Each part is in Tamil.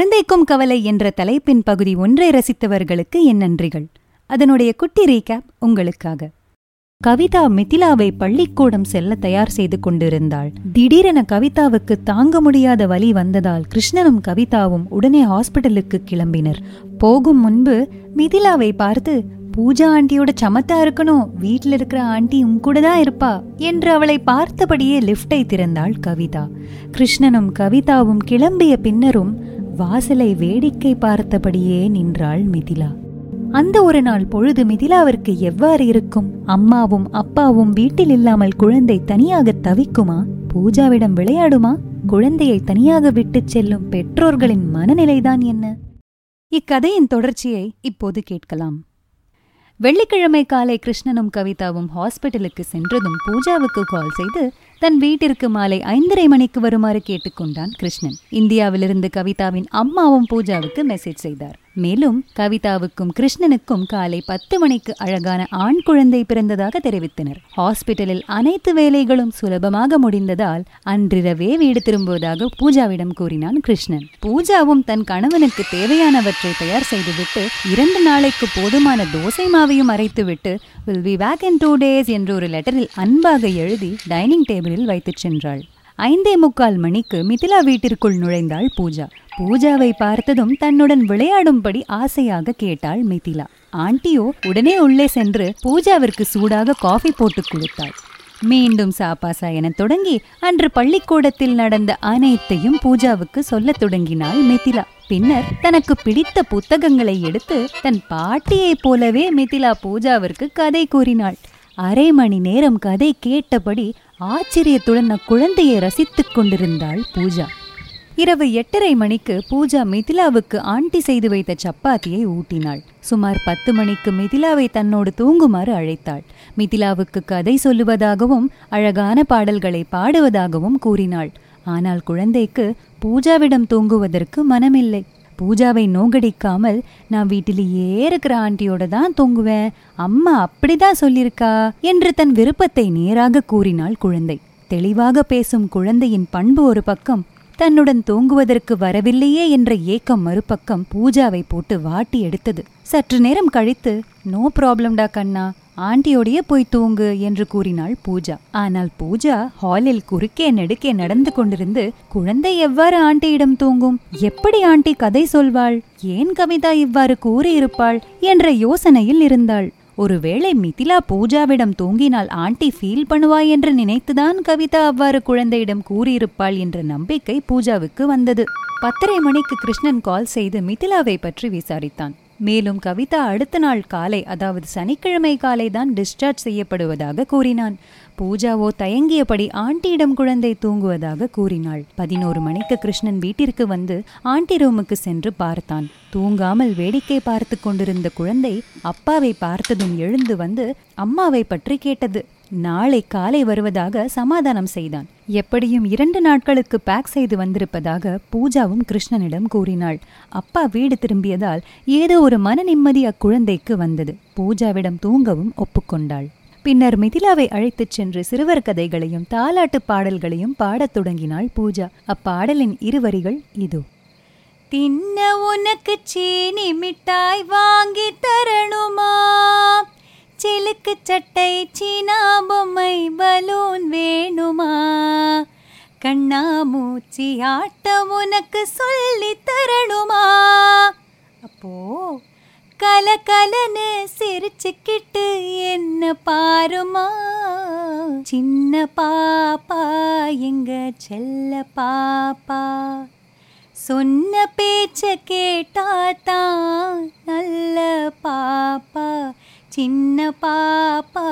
குழந்தைக்கும் கவலை என்ற தலைப்பின் பகுதி ஒன்றை ரசித்தவர்களுக்கு என் நன்றிகள். அதனுடைய குட்டி ரீகேப் உங்களுக்காக. கவிதா மிதிலாவை பள்ளிக்கூடம் செல்ல தயார் செய்து கொண்டிருந்தாள். திடீரென கவிதாவுக்கு தாங்க முடியாத வழி வந்ததால் கிருஷ்ணனும் கவிதாவும் உடனே ஹாஸ்பிட்டலுக்கு கிளம்பினர். போகும் முன்பு மிதிலாவை பார்த்து பூஜா ஆண்டியோட சமத்தா இருக்கணும். வீட்டில் இருக்கிற ஆண்டி உன் கூட தான் இருப்பா என்று அவளை பார்த்தபடியே லிஃப்டை திறந்தாள் கவிதா. கிருஷ்ணனும் கவிதாவும் கிளம்பிய பின்னரும் வாசலை வேடிக்கை பார்த்தபடியே நின்றாள் மிதிலா. அந்த ஒரு நாள் பொழுது மிதிலாவிற்கு எவ்வாறு இருக்கும்? அம்மாவும் அப்பாவும் வீட்டில் இல்லாமல் குழந்தை தனியாக தவிக்குமா? பூஜாவிடம் விளையாடுமா? குழந்தையை தனியாக விட்டுச் செல்லும் பெற்றோர்களின் மனநிலைதான் என்ன? இக்கதையின் தொடர்ச்சியை இப்போது கேட்கலாம். வெள்ளிக்கிழமை காலை கிருஷ்ணனும் கவிதாவும் ஹாஸ்பிட்டலுக்கு சென்றதும் பூஜாவுக்கு கால் செய்து தன் வீட்டிற்கு மாலை ஐந்தரை மணிக்கு வருமாறு கேட்டுக்கொண்டான் கிருஷ்ணன். இந்தியாவிலிருந்து கவிதாவின் அம்மாவும் பூஜாவுக்கு மெசேஜ் செய்தார். மேலும் கவிதாவுக்கும் கிருஷ்ணனுக்கும் காலை பத்து மணிக்கு அழகான ஆண் குழந்தை பிறந்ததாக தெரிவித்தனர். ஹாஸ்பிட்டலில் அனைத்து வேலைகளும் சுலபமாக முடிந்ததால் அன்றிரவே வீடு திரும்புவதாக பூஜாவிடம் கூறினான் கிருஷ்ணன். பூஜாவும் தன் கணவனுக்கு தேவையானவற்றை தயார் செய்துவிட்டு இரண்டு நாளைக்கு போதுமான தோசை மாவையும் அரைத்துவிட்டு will be back in two days என்ற ஒரு லெட்டரில் அன்பாக எழுதி டைனிங் டேபிளில் வைத்துச் சென்றாள். ஐந்தே முக்கால் மணிக்கு மிதிலா வீட்டிற்குள் நுழைந்தாள் பூஜா. பூஜாவை பார்த்ததும் தன்னுடன் விளையாடும்படி ஆசையாக கேட்டாள் மிதிலா. ஆண்டியோ உடனே உள்ளே சென்று பூஜாவிற்கு சூடாக காஃபி போட்டு கொடுத்தாள். மீண்டும் சாப்பாசா என தொடங்கி அன்று பள்ளிக்கூடத்தில் நடந்த அனைத்தையும் பூஜாவுக்கு சொல்லத் தொடங்கினாள் மிதிலா. பின்னர் தனக்கு பிடித்த புத்தகங்களை எடுத்து தன் பாட்டியைப் போலவே மிதிலா பூஜாவிற்கு கதை கூறினாள். அரை மணி நேரம் கதை கேட்டபடி ஆச்சரியத்துடன் அக்குழந்தையை ரசித்துக் கொண்டிருந்தாள் பூஜா. இரவு எட்டரை மணிக்கு பூஜா மிதிலாவுக்கு ஆண்டி செய்து வைத்த சப்பாத்தியை ஊட்டினாள். சுமார் பத்து மணிக்கு மிதிலாவை தன்னோடு தூங்குமாறு அழைத்தாள். மிதிலாவுக்கு கதை சொல்லுவதாகவும் அழகான பாடல்களை பாடுவதாகவும் கூறினாள். ஆனால் குழந்தைக்கு பூஜாவிடம் தூங்குவதற்கு மனமில்லை. பூஜாவை நோகடிக்காமல் நான் வீட்டிலேயே இருக்கிற ஆண்டியோட தான் தூங்குவேன். அம்மா அப்படிதான் சொல்லியிருக்கா? என்று தன் விருப்பத்தை நேராக கூறினாள் குழந்தை. தெளிவாக பேசும் குழந்தையின் பண்பு ஒரு பக்கம். தன்னுடன் தூங்குவதற்கு வரவில்லையே என்ற ஏக்கம் மறுபக்கம் பூஜாவை போட்டு வாட்டி எடுத்தது. சற்று நேரம் கழித்து நோ ப்ராப்ளம்டா கண்ணா ஆண்டியோடையே போய் தூங்கு என்று கூறினாள் பூஜா. ஆனால் பூஜா ஹாலில் குறுக்கே நெடுக்கே நடந்து கொண்டிருந்து குழந்தை எவ்வாறு ஆண்டியிடம் தூங்கும்? எப்படி ஆண்டி கதை சொல்வாள்? ஏன் கவிதா இவ்வாறு கூறியிருப்பாள்? என்ற யோசனையில் இருந்தாள். ஒருவேளை மிதிலா பூஜாவிடம் தூங்கினால் ஆண்டி ஃபீல் பண்ணுவாய் என்று நினைத்துதான் கவிதா அவ்வாறு குழந்தையிடம் கூறியிருப்பாள் என்ற நம்பிக்கை பூஜாவுக்கு வந்தது. பத்தரை மணிக்கு கிருஷ்ணன் கால் செய்து மிதிலாவை பற்றி விசாரித்தான். மேலும் கவிதா அடுத்த நாள் காலை அதாவது சனிக்கிழமை காலை தான் டிஸ்சார்ஜ் செய்யப்படுவதாக கூறினான். பூஜாவோ தயங்கியபடி ஆண்டியிடம் குழந்தை தூங்குவதாக கூறினாள். பதினோரு மணிக்கு கிருஷ்ணன் வீட்டிற்கு வந்து ஆண்டி ரூமுக்கு சென்று பார்த்தான். தூங்காமல் வேடிக்கை பார்த்து கொண்டிருந்த குழந்தை அப்பாவை பார்த்ததும் எழுந்து வந்து அம்மாவை பற்றி கேட்டது. நாளை காலை வருவதாக சமாதானம் செய்தான். எப்படியும் இரண்டு நாட்களுக்கு பேக் செய்து வந்திருப்பதாக பூஜாவும் கிருஷ்ணனிடம் கூறினாள். அப்பா வீடு திரும்பியதால் ஏதோ ஒரு மன நிம்மதி அக்குழந்தைக்கு வந்தது. பூஜாவிடம் தூங்கவும் ஒப்புக்கொண்டாள். பின்னர் மிதிலாவை அழைத்துச் சென்று சிறுவர் கதைகளையும் தாலாட்டு பாடல்களையும் பாடத் தொடங்கினாள் பூஜா. அப்பாடலின் இருவரிகள் இதோ. தின்ன உனக்கு சீனி மிட்டாய் வாங்கி தரணுமா? சிலுக்கு சட்டை சீனா பொம்மை பலூன் வேணுமா? கண்ணா மூச்சி ஆட்டம் உனக்கு சொல்லி தரணுமா? அப்போ கல கலன்னு சிரிச்சுக்கிட்டு என்ன பாருமா? சின்ன பாப்பா எங்க செல்ல பாப்பா. சொன்ன பேச்ச கேட்டா தான் நல்ல பாப்பா. சின்ன பாப்பா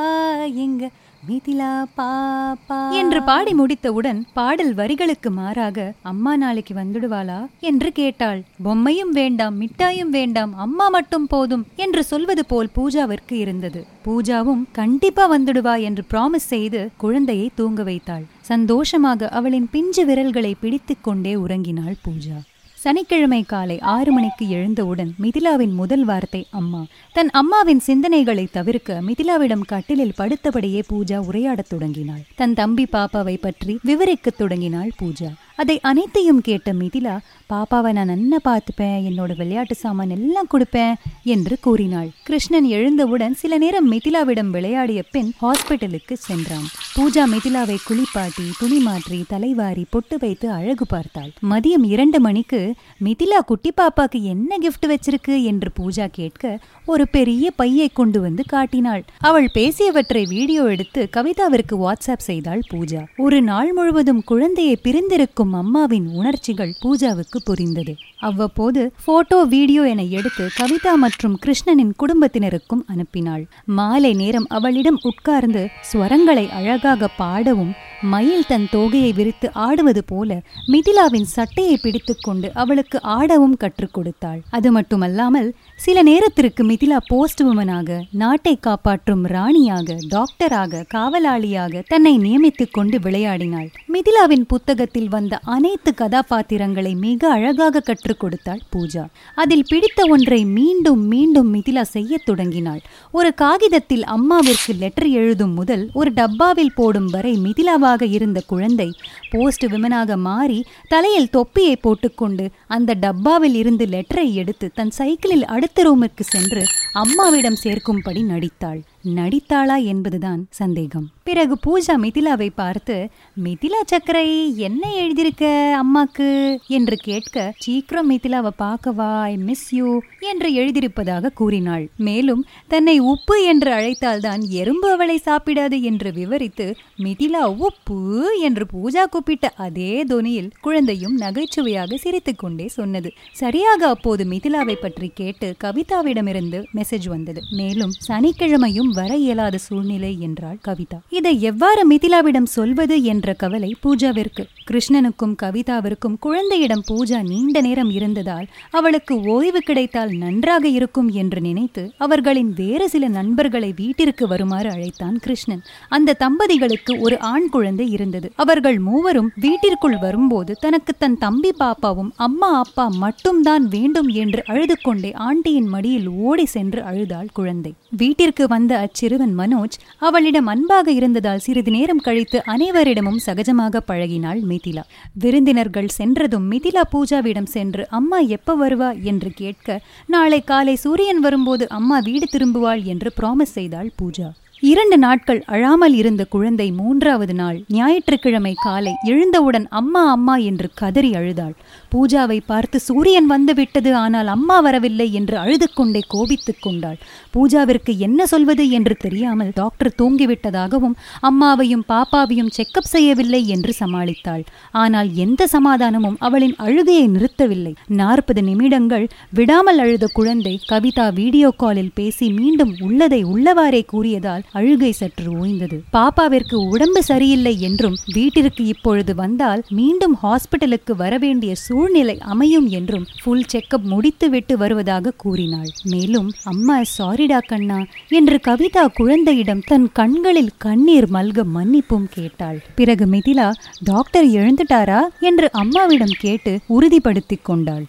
எங்க மிதிலா பாப்பா. என்று பாடி முடித்தவுடன் பாடல் வரிகளுக்கு மாறாக அம்மா நாளைக்கு வந்துடுவாளா என்று கேட்டாள். பொம்மையும் வேண்டாம் மிட்டாயும் வேண்டாம் அம்மா மட்டும் போதும் என்று சொல்வது போல் பூஜாவிற்கு இருந்தது. பூஜாவும் கண்டிப்பா வந்துடுவா என்று ப்ராமிஸ் செய்து குழந்தையை தூங்க வைத்தாள். சந்தோஷமாக அவளின் பிஞ்சு விரல்களை பிடித்துக் கொண்டே உறங்கினாள் பூஜா. சனிக்கிழமை காலை ஆறு மணிக்கு எழுந்தவுடன் மிதிலாவின் முதல் வார்த்தை அம்மா. தன் அம்மாவின் சிந்தனைகளை தவிர்க்க மிதிலாவிடம் கட்டிலில் படுத்தபடியே பூஜா உரையாடத் தொடங்கினாள். தன் தம்பி பாப்பாவை பற்றி விவரிக்கத் தொடங்கினாள் பூஜா. அதை அனைத்தையும் கேட்ட மிதிலா பாப்பாவை நான் நன்னா பார்த்துப்பேன் என்னோட விளையாட்டு சாமான் எல்லாம் கொடுப்பேன் என்று கூறினாள். கிருஷ்ணன் எழுந்தவுடன் சில நேரம் மிதிலாவிடம் விளையாடிய பின் ஹாஸ்பிட்டலுக்கு சென்றான். பூஜா மிதிலாவை குளிப்பாட்டி துணி மாற்றி தலைவாரி பொட்டு வைத்து அழகு பார்த்தாள். மதியம் இரண்டு மணிக்கு மிதிலா குட்டி பாப்பாக்கு என்ன கிஃப்ட் வச்சிருக்கு? என்று பூஜா கேட்க ஒரு பெரிய பையை கொண்டு வந்து காட்டினாள். அவள் பேசியவற்றை வீடியோ எடுத்து கவிதாவிற்கு வாட்ஸ்அப் செய்தாள் பூஜா. ஒரு நாள் முழுவதும் குழந்தையை பிரிந்திருக்கும் இருக்கும் அம்மாவின் உணர்ச்சிகள் பூஜாவுக்கு புரிந்தது. அவ்வப்போது போட்டோ வீடியோ என எடுத்து கவிதா மற்றும் கிருஷ்ணனின் குடும்பத்தினருக்கும் அனுப்பினாள். மாலை நேரம் அவளிடம் உட்கார்ந்து ஸ்வரங்களை அழகாக பாடவும் மயில் தன் தோகையை விரித்து ஆடுவது போல மிதிலாவின் சட்டையை பிடித்துக்கொண்டு அவளுக்கு ஆடவும் கற்றுக் கொடுத்தாள். அது மட்டுமல்லாமல் சில நேரத்திற்கு மிதிலா போஸ்ட் உமனாக நாட்டை காப்பாற்றும் ராணியாக டாக்டராக காவலாளியாக தன்னை நியமித்துக் கொண்டு விளையாடினாள். மிதிலாவின் புத்தகத்தில் வந்த அனைத்து கதாபாத்திரங்களை மிக அழகாக கற்றுக் கொடுத்தாள் பூஜா. அதில் பிடித்த ஒன்றை மீண்டும் மீண்டும் மிதிலா செய்ய தொடங்கினாள். ஒரு காகிதத்தில் அம்மாவிற்கு லெட்டர் எழுதும் முதல் ஒரு டப்பாவில் போடும் வரை மிதிலாவாக இருந்த குழந்தை போஸ்ட் விமனாக மாறி தலையில் தொப்பியை போட்டுக்கொண்டு அந்த டப்பாவில் இருந்து லெட்டரை எடுத்து தன் சைக்கிளில் அடுத்த ரூமிற்கு சென்று அம்மாவிடம் சேர்க்கும்படி நடித்தாள். நடித்தாளா என்பதுதான் சந்தேகம். பிறகு பூஜா மிதிலாவை பார்த்து மிதிலா சக்கரை என்ன எழுதியிருக்க அம்மாக்கு? என்று கேட்க சீக்கிரம் மிதிலாவை பார்க்கவா ஐ மிஸ் யூ என்று எழுதியிருப்பதாக கூறினாள். மேலும் தன்னை உப்பு என்று அழைத்தால்தான் எறும்பு அவளை சாப்பிடாது என்று விவரித்து மிதிலா உப்பு? என்று பூஜா கூப்பிட்ட அதே தொனியில் குழந்தையும் நகைச்சுவையாக சிரித்துக் கொண்டே சொன்னது. சரியாக அப்போது மிதிலாவை பற்றி கேட்டு கவிதாவிடமிருந்து மெசேஜ் மெசேஜ் வந்தது. மேலும் சனிக்கிழமையும் வர இயலாத சூழ்நிலை என்றாள் கவிதா. இதை எவ்வாறு மிதிலாவிடம் சொல்வது என்ற கவலை பூஜாவிற்கு கிருஷ்ணனுக்கும் கவிதாவிற்கும் குழந்தையிடம் பூஜா நீண்ட நேரம் இருந்ததால் அவளுக்கு ஓய்வு கிடைத்தால் நன்றாக இருக்கும் என்று நினைத்து அவர்களின் வேறு சில நண்பர்களை வீட்டிற்கு வருமாறு அழைத்தான் கிருஷ்ணன். அந்த தம்பதிகளுக்கு ஒரு ஆண் குழந்தை இருந்தது. அவர்கள் மூவரும் வீட்டிற்குள் வரும்போது தனக்கு தன் தம்பி பாப்பாவும் அம்மா அப்பா மட்டும்தான் வேண்டும் என்று அழுது கொண்டே ஆண்டியின் மடியில் ஓடி சென்று அழுதாள் குழந்தை. வீட்டிற்கு வந்த அச்சிறுவன் மனோஜ் அவளிடம் அன்பாக இருந்ததால் சிறிது நேரம் கழித்து அனைவரிடமும் சகஜமாக பழகினாள் மிதிலா. விருந்தினர்கள் சென்றதும் மிதிலா பூஜாவிடம் சென்று அம்மா எப்ப வருவா? என்று கேட்க நாளை காலை சூரியன் வரும்போது அம்மா வீடு திரும்புவாள் என்று ப்ராமிஸ் செய்தாள் பூஜா. இரண்டு நாட்கள் அழாமல் இருந்த குழந்தை மூன்றாவது நாள் ஞாயிற்றுக்கிழமை காலை எழுந்தவுடன் அம்மா அம்மா என்று கதறி அழுதாள். பூஜாவை பார்த்து சூரியன் வந்துவிட்டது ஆனால் அம்மா வரவில்லை என்று அழுது கொண்டே கோபித்துக் கொண்டாள். பூஜாவிற்கு என்ன சொல்வது என்று தெரியாமல் டாக்டர் தூங்கிவிட்டதாகவும் அம்மாவையும் பாப்பாவையும் செக்கப் செய்யவில்லை என்று சமாளித்தாள். ஆனால் எந்த சமாதானமும் அவளின் அழுகையை நிறுத்தவில்லை. நாற்பது நிமிடங்கள் விடாமல் அழுத குழந்தை கவிதா வீடியோ காலில் பேசி மீண்டும் உள்ளதை உள்ளவாறே கூறியதால் அழுகை சற்று ஓய்ந்தது. பாப்பாவிற்கு உடம்பு சரியில்லை என்றும் வீட்டிற்கு இப்பொழுது வந்தால் மீண்டும் ஹாஸ்பிட்டலுக்கு வரவேண்டிய சூழ்நிலை அமையும் என்றும் ஃபுல் செக்கப் முடித்துவிட்டு வருவதாக கூறினாள். மேலும் அம்மா சாரிடா கண்ணா என்று கவிதா குழந்தையிடம் தன் கண்களில் கண்ணீர் மல்க மன்னிப்பும் கேட்டாள். பிறகு மிதிலா டாக்டர் எழுந்துட்டாரா? என்று அம்மாவிடம் கேட்டு உறுதிப்படுத்திக் கொண்டாள்.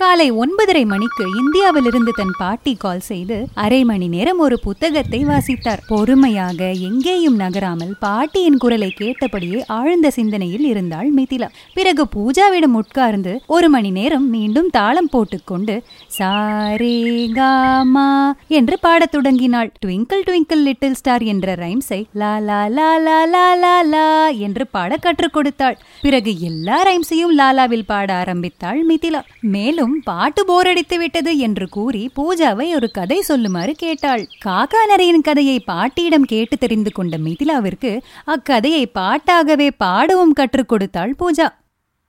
காலை ஒன்பதரை மணிக்கு இந்தியாவிலிருந்து தன் பாட்டி கால் செய்து அரை மணி நேரம் ஒரு புத்தகத்தை வாசித்தார். பொறுமையாக எங்கேயும் நகராமல் பாட்டியின் குரலை கேட்டபடியே ஆழ்ந்த சிந்தனையில் இருந்தாள் மிதிலா. பிறகு பூஜாவிடம் உட்கார்ந்து ஒரு மணி நேரம் மீண்டும் தாளம் போட்டுக்கொண்டு சாரே காமா என்று பாடத் தொடங்கினாள். ட்விங்கிள் ட்விங்கிள் லிட்டில் ஸ்டார் என்ற ரைம்ஸை லா லா லா லா லா லா லா என்று பாட கற்றுக் கொடுத்தாள். பிறகு எல்லா ரைம்ஸையும் லாலாவில் பாட ஆரம்பித்தாள் மிதிலா. மேலும் பாட்டு போரடித்து விட்டது என்று கூறி பூஜாவை ஒரு கதை சொல்லுமாறு கேட்டாள். காக்கா நரையின் கதையை பாட்டியிடம் கேட்டு தெரிந்து கொண்ட மிதிலாவிற்கு அக்கதையை பாட்டாகவே பாடவும் கற்றுக் கொடுத்தாள் பூஜா.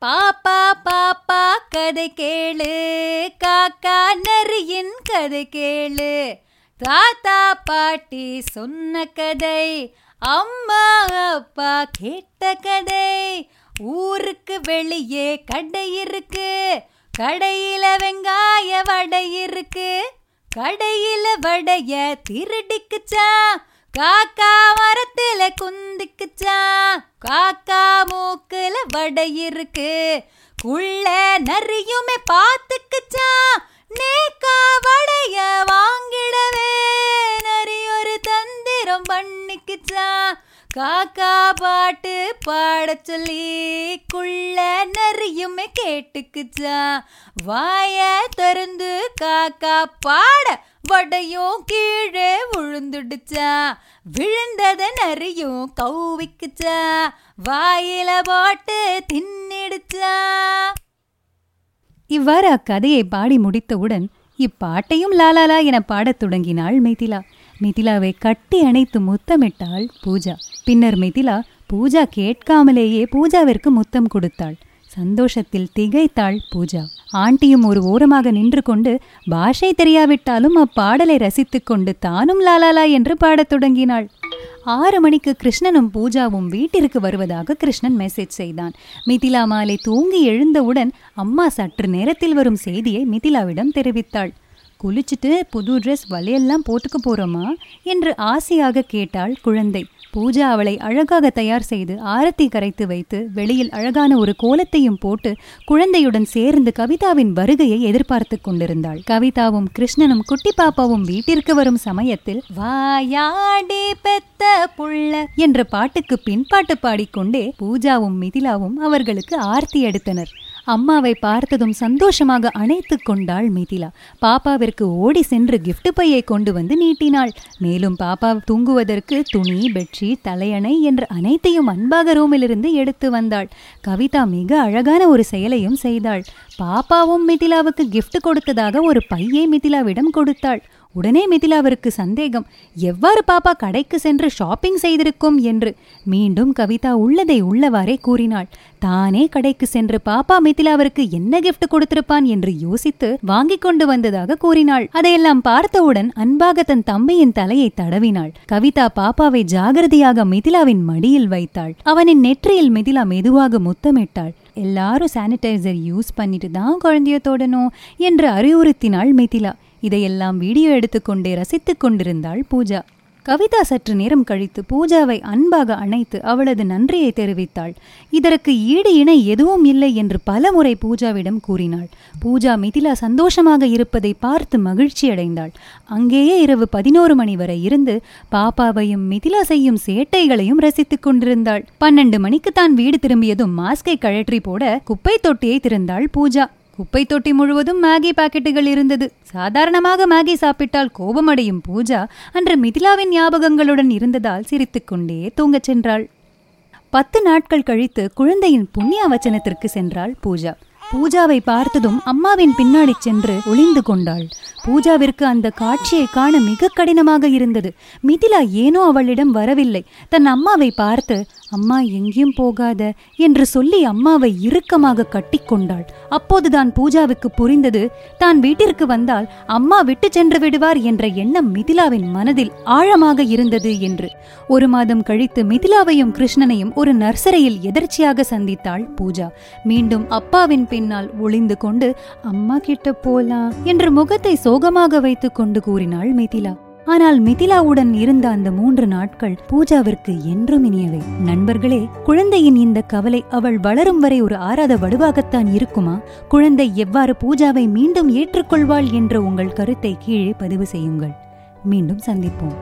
பாப்பா பாப்பா கதை கேளு. காக்கா நரியின் கதை கேளு. தாத்தா பாட்டி சொன்ன கதை. அம்மா அப்பா கேட்ட கதை. ஊருக்கு வெளியே கடை இருக்கு. கடையில வெங்காய வடை இருக்கு. கடையில வடைய திருடிக்குச்சா. காக்கா மரத்துல குந்திக்குச்சா. காக்கா மூக்குல வடை இருக்கு. உள்ள நரியுமே பாத்துக்குச்சா. நேக்கா வடைய வாங்கிடவே. நரி ஒரு தந்திரம் பண்ணிக்குச்சா. காக்கா பாட்டு பாட சொல்லி குள்ள நரியுமே கேட்டுக்குச்சா. வாய திறந்து காக்கா பாட வடையும் கீழே விழுந்துடுச்சா விழுந்தத நரியும் கௌவிக்குச்சா வாயில போட்டு தின்னிடுச்சா. இவ்வாறு அக்கதையை பாடி முடித்தவுடன் இப்பாட்டையும் லாலாலா என பாடத் தொடங்கினாள் மிதிலா. மிதிலாவை கட்டி அணைத்து முத்தமிட்டாள் பூஜா. பின்னர் மிதிலா பூஜா கேட்காமலேயே பூஜாவிற்கு முத்தம் கொடுத்தாள். சந்தோஷத்தில் திகைத்தாள் பூஜா. ஆண்டியும் ஒரு ஓரமாக நின்று கொண்டு பாஷை தெரியாவிட்டாலும் அப்பாடலை ரசித்து கொண்டு தானும் லாலாலா என்று பாடத் தொடங்கினாள். ஆறு மணிக்கு கிருஷ்ணனும் பூஜாவும் வீட்டிற்கு வருவதாக கிருஷ்ணன் மெசேஜ் செய்தான். மிதிலா மாலை தூங்கி எழுந்தவுடன் அம்மா சற்று நேரத்தில் வரும் செய்தியை மிதிலாவிடம் தெரிவித்தாள். குளிச்சுட்டு புது ட்ரெஸ் வலையெல்லாம் போட்டுக்க போறோமா? என்று ஆசையாக கேட்டாள் குழந்தை. பூஜா அவளை அழகாக தயார் செய்து ஆரத்தி கரைத்து வைத்து வெளியில் அழகான ஒரு கோலத்தையும் போட்டு குழந்தையுடன் சேர்ந்து கவிதாவின் வருகையை எதிர்பார்த்து கொண்டிருந்தாள். கவிதாவும் கிருஷ்ணனும் குட்டி பாப்பாவும் வீட்டிற்கு வரும் சமயத்தில் வாயாடி பெத்த புள்ள என்ற பாட்டுக்கு பின்பாட்டு பாடிக்கொண்டே பூஜாவும் மிதிலாவும் அவர்களுக்கு ஆர்த்தி எடுத்தனர். அம்மாவை பார்த்ததும் சந்தோஷமாக அணைத்து கொண்டாள் மிதிலா. பாப்பாவிற்கு ஓடி சென்று கிஃப்ட் பையை கொண்டு வந்து நீட்டினாள். மேலும் பாப்பா தூங்குவதற்கு துணி பெட்ஷீட் தலையணை என்ற அனைத்தையும் அன்பாக ரூமிலிருந்து எடுத்து வந்தாள். கவிதா மிக அழகான ஒரு செயலையும் செய்தாள். பாப்பாவும் மிதிலாவுக்கு கிஃப்ட் கொடுத்ததாக ஒரு பையை மிதிலாவிடம் கொடுத்தாள். உடனே மிதிலாவிற்கு சந்தேகம். எவ்வாறு பாப்பா கடைக்கு சென்று ஷாப்பிங் செய்திருக்கும் என்று. மீண்டும் கவிதா உள்ளதை உள்ளவாறே கூறினாள். தானே கடைக்கு சென்று பாப்பா மிதிலாவிற்கு என்ன கிஃப்ட் கொடுத்திருப்பான் என்று யோசித்து வாங்கி கொண்டு வந்ததாக கூறினாள். அதையெல்லாம் பார்த்தவுடன் அன்பாக தன் தம்பியின் தலையை தடவினாள். கவிதா பாப்பாவை ஜாகிரதையாக மிதிலாவின் மடியில் வைத்தாள். அவனின் நெற்றியில் மிதிலா மெதுவாக முத்தமிட்டாள். எல்லாரும் சானிடைசர் யூஸ் பண்ணிட்டு தான் குழந்தைய தொடணும் என்று அறிவுறுத்தினாள் மிதிலா. இதையெல்லாம் வீடியோ எடுத்துக்கொண்டே ரசித்துக் கொண்டிருந்தாள் பூஜா. கவிதா சற்று நேரம் கழித்து பூஜாவை அன்பாக அணைத்து அவளது நன்றியை தெரிவித்தாள். இதற்கு ஈடு இணை எதுவும் இல்லை என்று பலமுறை பூஜாவிடம் கூறினாள். பூஜா மிதிலா சந்தோஷமாக இருப்பதை பார்த்து மகிழ்ச்சியடைந்தாள் அங்கேயே இரவு பதினோரு மணி வரை இருந்து பாப்பாவையும் மிதிலா செய்யும் சேட்டைகளையும் ரசித்துக் கொண்டிருந்தாள். பன்னெண்டு மணிக்கு தான் வீடு திரும்பியதும் மாஸ்கை கழற்றி போட குப்பை தொட்டியை திறந்தாள் பூஜா. குப்பை தொட்டி முழுவதும் மேகி பாக்கெட்டுகள் இருந்தது. சாதாரணமாக மேகி சாப்பிட்டால் கோபமடையும் பூஜா அன்று மிதிலாவின் ஞாபகங்களுடன் இருந்ததால் சிரித்துக்கொண்டே தூங்கச் சென்றாள். பத்து நாட்கள் கழித்து குழந்தையின் புண்ணிய வச்சனத்திற்கு சென்றாள் பூஜா. பூஜாவை பார்த்ததும் அம்மாவின் பின்னாடி சென்று ஒளிந்து கொண்டாள். பூஜாவிற்கு அந்த காட்சியை காண மிக கடினமாக இருந்தது. மிதிலா ஏனோ அவளிடம் வரவில்லை. தன் அம்மாவை பார்த்து அம்மா எங்கேயும் போகாத என்று சொல்லி அம்மாவை இறுக்கமாக கட்டிக்கொண்டாள் அப்போதுதான் பூஜாவுக்கு புரிந்தது தான் வீட்டிற்கு வந்தால் அம்மா விட்டு சென்று விடுவார் என்ற எண்ணம் மிதிலாவின் மனதில் ஆழமாக இருந்தது என்று. ஒரு மாதம் கழித்து மிதிலாவையும் கிருஷ்ணனையும் ஒரு நர்சரியில் எதர்ச்சியாக சந்தித்தாள் பூஜா. மீண்டும் அப்பாவின் பின்னால் ஒளிந்து கொண்டு அம்மா கிட்ட போலாம் என்று முகத்தை சோகமாக வைத்துக் கொண்டு கூறினாள் மிதிலா. ஆனால் மிதிலாவுடன் இருந்த அந்த மூன்று நாட்கள் பூஜாவிற்கு என்றும் இனியவை. நண்பர்களே குழந்தையின் இந்த கவலை அவள் வளரும் வரை ஒரு ஆறாத வடுவாகத்தான் இருக்குமா? குழந்தை எவ்வாறு பூஜாவை மீண்டும் ஏற்றுக்கொள்வாள் என்ற உங்கள் கருத்தை கீழே பதிவு செய்யுங்கள். மீண்டும் சந்திப்போம்.